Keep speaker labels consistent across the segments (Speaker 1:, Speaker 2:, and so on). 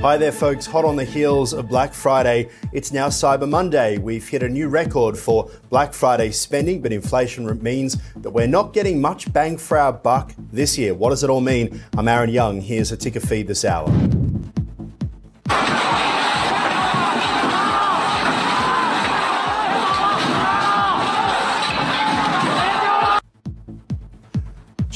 Speaker 1: Hi there, folks. Hot on the heels of Black Friday, it's now Cyber Monday. We've hit a new record for Black Friday spending, but inflation means that we're not getting much bang for our buck this year. What does it all mean? I'm Aaron Young. Here's a ticker feed this hour.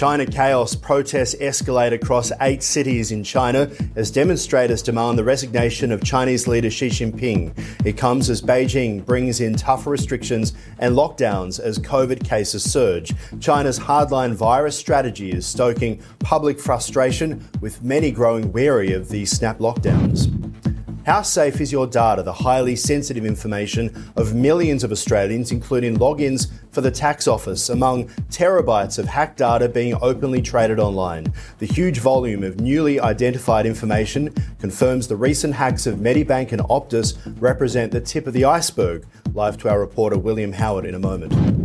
Speaker 1: China chaos protests escalate across eight cities in China as demonstrators demand the resignation of Chinese leader Xi Jinping. It comes as Beijing brings in tougher restrictions and lockdowns as COVID cases surge. China's hardline virus strategy is stoking public frustration, with many growing wary of these snap lockdowns. How safe is your data, the highly sensitive information of millions of Australians, including logins for the tax office, among terabytes of hacked data being openly traded online? The huge volume of newly identified information confirms the recent hacks of Medibank and Optus represent the tip of the iceberg. Live to our reporter William Howard in a moment.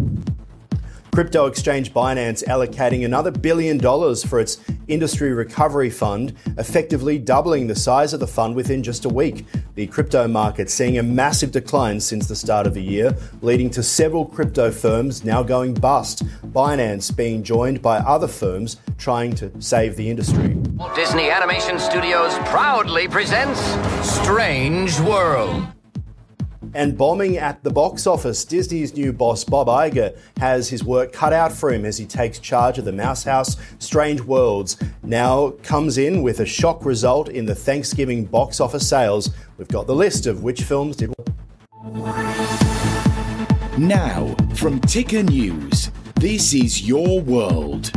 Speaker 1: Crypto exchange Binance allocating another billion dollars for its industry recovery fund, effectively doubling the size of the fund within just a week. The crypto market seeing a massive decline since the start of the year, leading to several crypto firms now going bust. Binance being joined by other firms trying to save the industry.
Speaker 2: Disney Animation Studios proudly presents Strange World.
Speaker 1: And bombing at the box office, Disney's new boss Bob Iger has his work cut out for him as he takes charge of the Mouse House Strange Worlds. Now comes in with a shock result in the Thanksgiving box office sales. We've got the list of which films did.
Speaker 3: Now, from Ticker News, this is your world.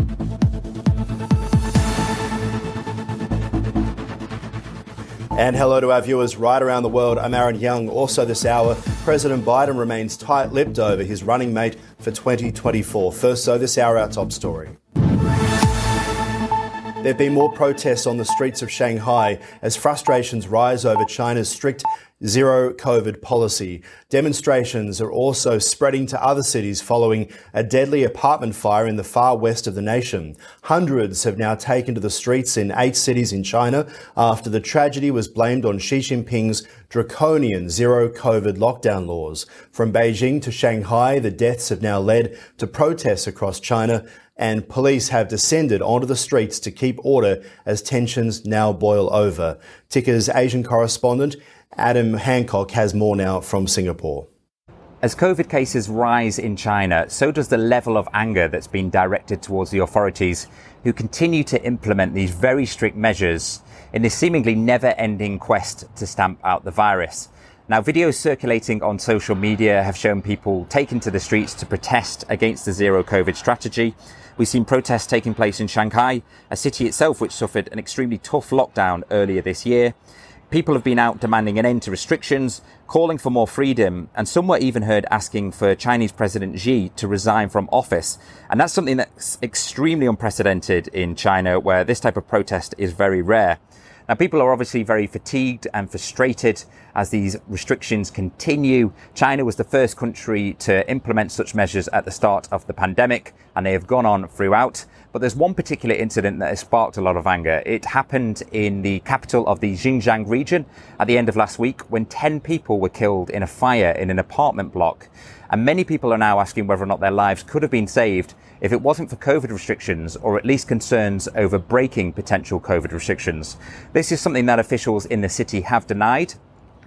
Speaker 1: And hello to our viewers right around the world. I'm Aaron Young. Also, this hour, President Biden remains tight lipped over his running mate for 2024. First, so this hour, our top story. There have been more protests on the streets of Shanghai as frustrations rise over China's strict zero COVID policy. Demonstrations are also spreading to other cities following a deadly apartment fire in the far west of the nation. Hundreds have now taken to the streets in eight cities in China after the tragedy was blamed on Xi Jinping's draconian zero COVID lockdown laws. From Beijing to Shanghai, the deaths have now led to protests across China and police have descended onto the streets to keep order as tensions now boil over. Ticker's Asian correspondent Adam Hancock has more now from Singapore.
Speaker 4: As COVID cases rise in China, so does the level of anger that's been directed towards the authorities who continue to implement these very strict measures in this seemingly never ending quest to stamp out the virus. Now, videos circulating on social media have shown people taken to the streets to protest against the zero COVID strategy. We've seen protests taking place in Shanghai, a city itself which suffered an extremely tough lockdown earlier this year. People have been out demanding an end to restrictions, calling for more freedom, and some were even heard asking for Chinese President Xi to resign from office. And that's something that's extremely unprecedented in China, where this type of protest is very rare. Now, people are obviously very fatigued and frustrated as these restrictions continue. China was the first country to implement such measures at the start of the pandemic, and they have gone on throughout. But there's one particular incident that has sparked a lot of anger. It happened in the capital of the Xinjiang region at the end of last week when 10 people were killed in a fire in an apartment block. And many people are now asking whether or not their lives could have been saved if it wasn't for COVID restrictions or at least concerns over breaking potential COVID restrictions. This is something that officials in the city have denied,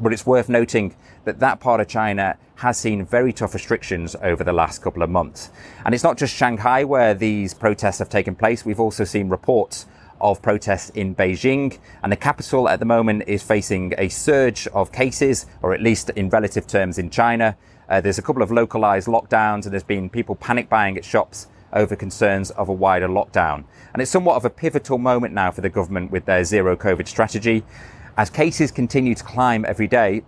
Speaker 4: but it's worth noting that that part of China has seen very tough restrictions over the last couple of months. And it's not just Shanghai where these protests have taken place. We've also seen reports of protests in Beijing, and the capital at the moment is facing a surge of cases, or at least in relative terms in China. Uh, there's a couple of localized lockdowns, and there's been people panic buying at shops over concerns of a wider lockdown. And it's somewhat of a pivotal moment now for the government with their zero COVID strategy. As cases continue to climb every day,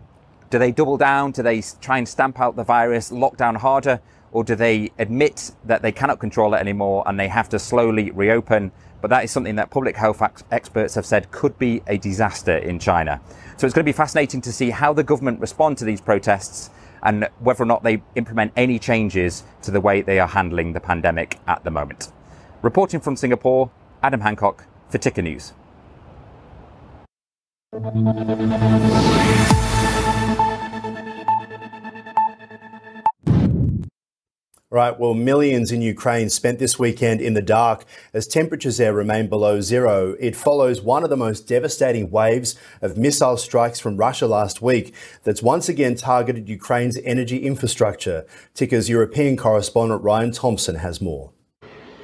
Speaker 4: do they double down? Do they try and stamp out the virus, lock down harder? Or do they admit that they cannot control it anymore and they have to slowly reopen? But that is something that public health experts have said could be a disaster in China. So it's going to be fascinating to see how the government respond to these protests and whether or not they implement any changes to the way they are handling the pandemic at the moment. Reporting from Singapore, Adam Hancock for Ticker News.
Speaker 1: Right, well, millions in Ukraine spent this weekend in the dark as temperatures there remain below zero. It follows one of the most devastating waves of missile strikes from Russia last week that's once again targeted Ukraine's energy infrastructure. Ticker's European correspondent Ryan Thompson has more.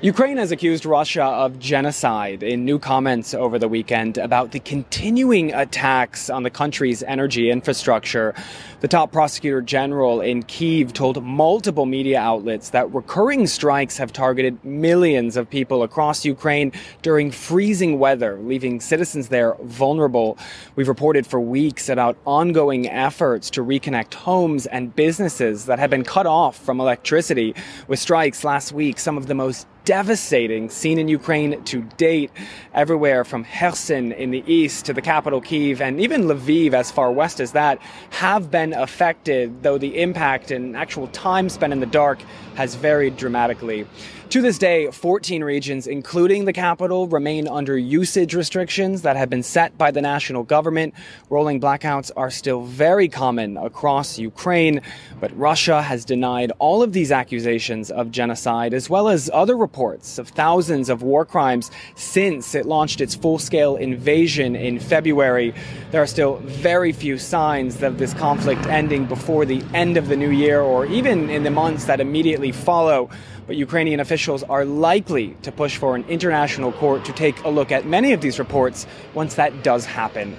Speaker 5: Ukraine has accused Russia of genocide in new comments over the weekend about the continuing attacks on the country's energy infrastructure. The top prosecutor general in Kiev told multiple media outlets that recurring strikes have targeted millions of people across Ukraine during freezing weather, leaving citizens there vulnerable. We've reported for weeks about ongoing efforts to reconnect homes and businesses that have been cut off from electricity. With strikes last week, some of the most devastating seen in Ukraine to date, everywhere from Kherson in the east to the capital Kiev and even Lviv as far west as that have been affected, though the impact and actual time spent in the dark has varied dramatically. To this day, 14 regions, including the capital, remain under usage restrictions that have been set by the national government. Rolling blackouts are still very common across Ukraine, but Russia has denied all of these accusations of genocide, as well as other reports of thousands of war crimes since it launched its full scale invasion in February. There are still very few signs of this conflict ending before the end of the new year or even in the months that immediately follow but Ukrainian officials are likely to push for an international court to take a look at many of these reports once that does happen.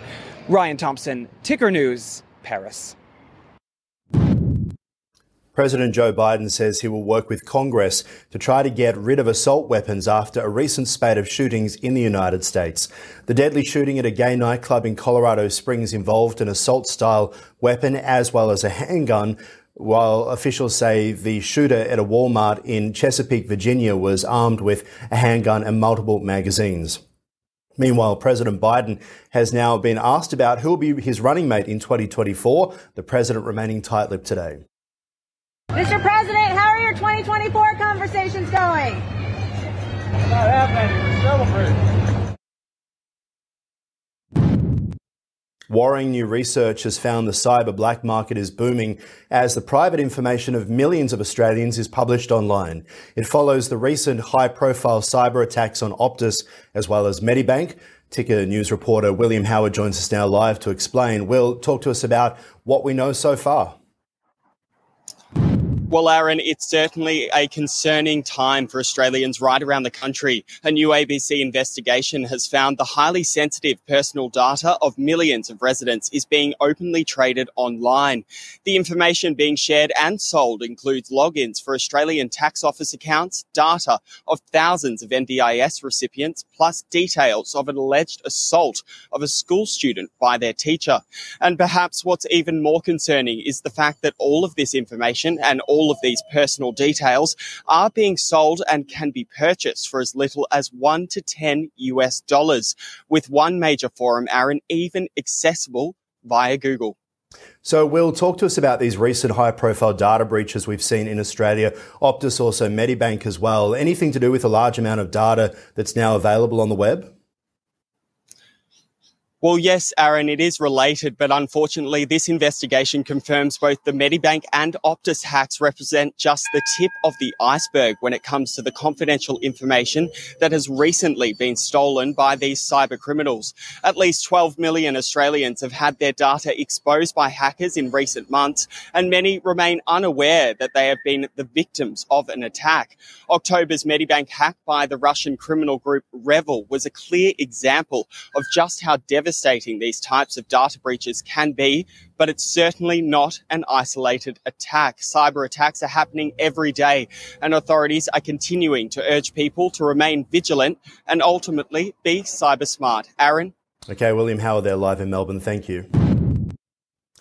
Speaker 5: Ryan Thompson, Ticker News, Paris.
Speaker 1: President Joe Biden says he will work with Congress to try to get rid of assault weapons after a recent spate of shootings in the United States. The deadly shooting at a gay nightclub in Colorado Springs involved an assault style weapon as well as a handgun while officials say the shooter at a Walmart in Chesapeake, Virginia was armed with a handgun and multiple magazines. Meanwhile, President Biden has now been asked about who will be his running mate in 2024, the president remaining tight lipped today.
Speaker 6: Mr. President, how are your 2024 conversations going?
Speaker 7: Not happening. We're celebrating.
Speaker 1: Worrying new research has found the cyber black market is booming as the private information of millions of Australians is published online. It follows the recent high profile cyber attacks on Optus as well as Medibank. Ticker news reporter William Howard joins us now live to explain. Will, talk to us about what we know so far.
Speaker 8: Well, Aaron, it's certainly a concerning time for Australians right around the country. A new ABC investigation has found the highly sensitive personal data of millions of residents is being openly traded online. The information being shared and sold includes logins for Australian tax office accounts, data of thousands of NDIS recipients, plus details of an alleged assault of a school student by their teacher. And perhaps what's even more concerning is the fact that all of this information and all all of these personal details are being sold and can be purchased for as little as one to 10 US dollars, with one major forum, Aaron, even accessible via Google.
Speaker 1: So, Will, talk to us about these recent high profile data breaches we've seen in Australia, Optus, also Medibank as well. Anything to do with a large amount of data that's now available on the web?
Speaker 8: Well, yes, Aaron, it is related, but unfortunately, this investigation confirms both the Medibank and Optus hacks represent just the tip of the iceberg when it comes to the confidential information that has recently been stolen by these cyber criminals. At least 12 million Australians have had their data exposed by hackers in recent months, and many remain unaware that they have been the victims of an attack. October's Medibank hack by the Russian criminal group REvil was a clear example of just how devastating devastating these types of data breaches can be, but it's certainly not an isolated attack. Cyber attacks are happening every day, and authorities are continuing to urge people to remain vigilant and ultimately be cyber smart. Aaron?
Speaker 1: Okay, William Howard there live in Melbourne. Thank you.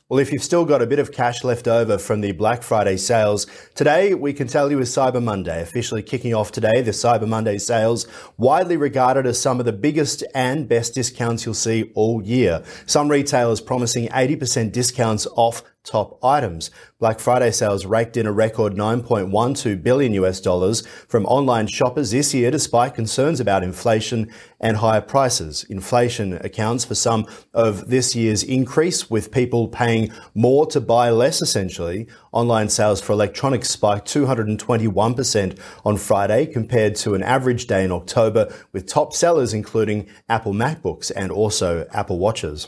Speaker 1: Well, if you've still got a bit of cash left over from the Black Friday sales, today we can tell you is Cyber Monday, officially kicking off today. The Cyber Monday sales, widely regarded as some of the biggest and best discounts you'll see all year. Some retailers promising 80% discounts off top items. Black Friday sales raked in a record 9.12 billion US dollars from online shoppers this year despite concerns about inflation and higher prices. Inflation accounts for some of this year's increase with people paying more to buy less essentially. Online sales for electronics spiked 221% on Friday compared to an average day in October with top sellers including Apple MacBooks and also Apple Watches.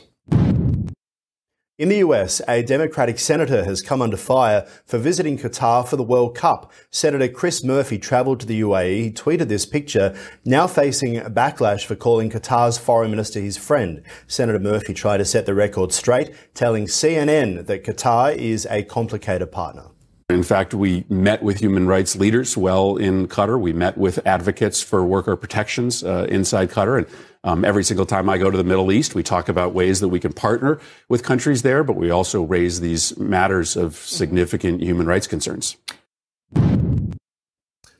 Speaker 1: In the US, a Democratic senator has come under fire for visiting Qatar for the World Cup. Senator Chris Murphy travelled to the UAE. He tweeted this picture, now facing backlash for calling Qatar's foreign minister his friend. Senator Murphy tried to set the record straight, telling CNN that Qatar is a complicated partner.
Speaker 9: In fact, we met with human rights leaders well in Qatar. We met with advocates for worker protections uh, inside Qatar. And um, every single time I go to the Middle East, we talk about ways that we can partner with countries there, but we also raise these matters of significant human rights concerns.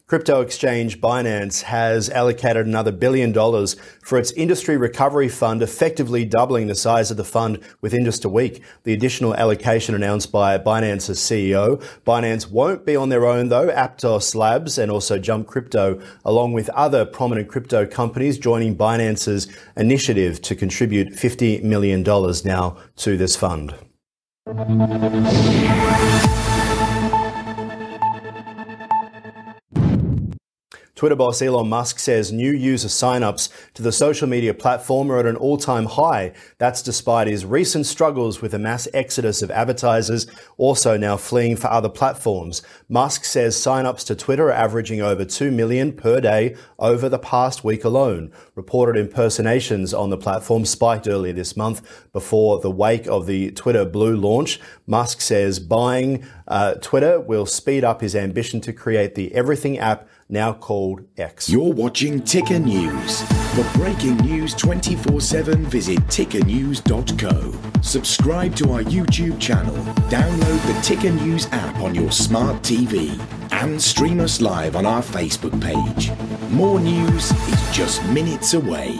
Speaker 1: Crypto exchange Binance has allocated another billion dollars for its industry recovery fund, effectively doubling the size of the fund within just a week. The additional allocation announced by Binance's CEO. Binance won't be on their own though. Aptos Labs and also Jump Crypto, along with other prominent crypto companies joining Binance's initiative to contribute $50 million now to this fund. Twitter boss Elon Musk says new user signups to the social media platform are at an all-time high. That's despite his recent struggles with a mass exodus of advertisers also now fleeing for other platforms. Musk says signups to Twitter are averaging over 2 million per day over the past week alone. Reported impersonations on the platform spiked earlier this month before the wake of the Twitter Blue launch. Musk says buying uh, Twitter will speed up his ambition to create the everything app now called X.
Speaker 3: You're watching Ticker News. For breaking news 24 7, visit tickernews.co. Subscribe to our YouTube channel, download the Ticker News app on your smart TV, and stream us live on our Facebook page. More news is just minutes away.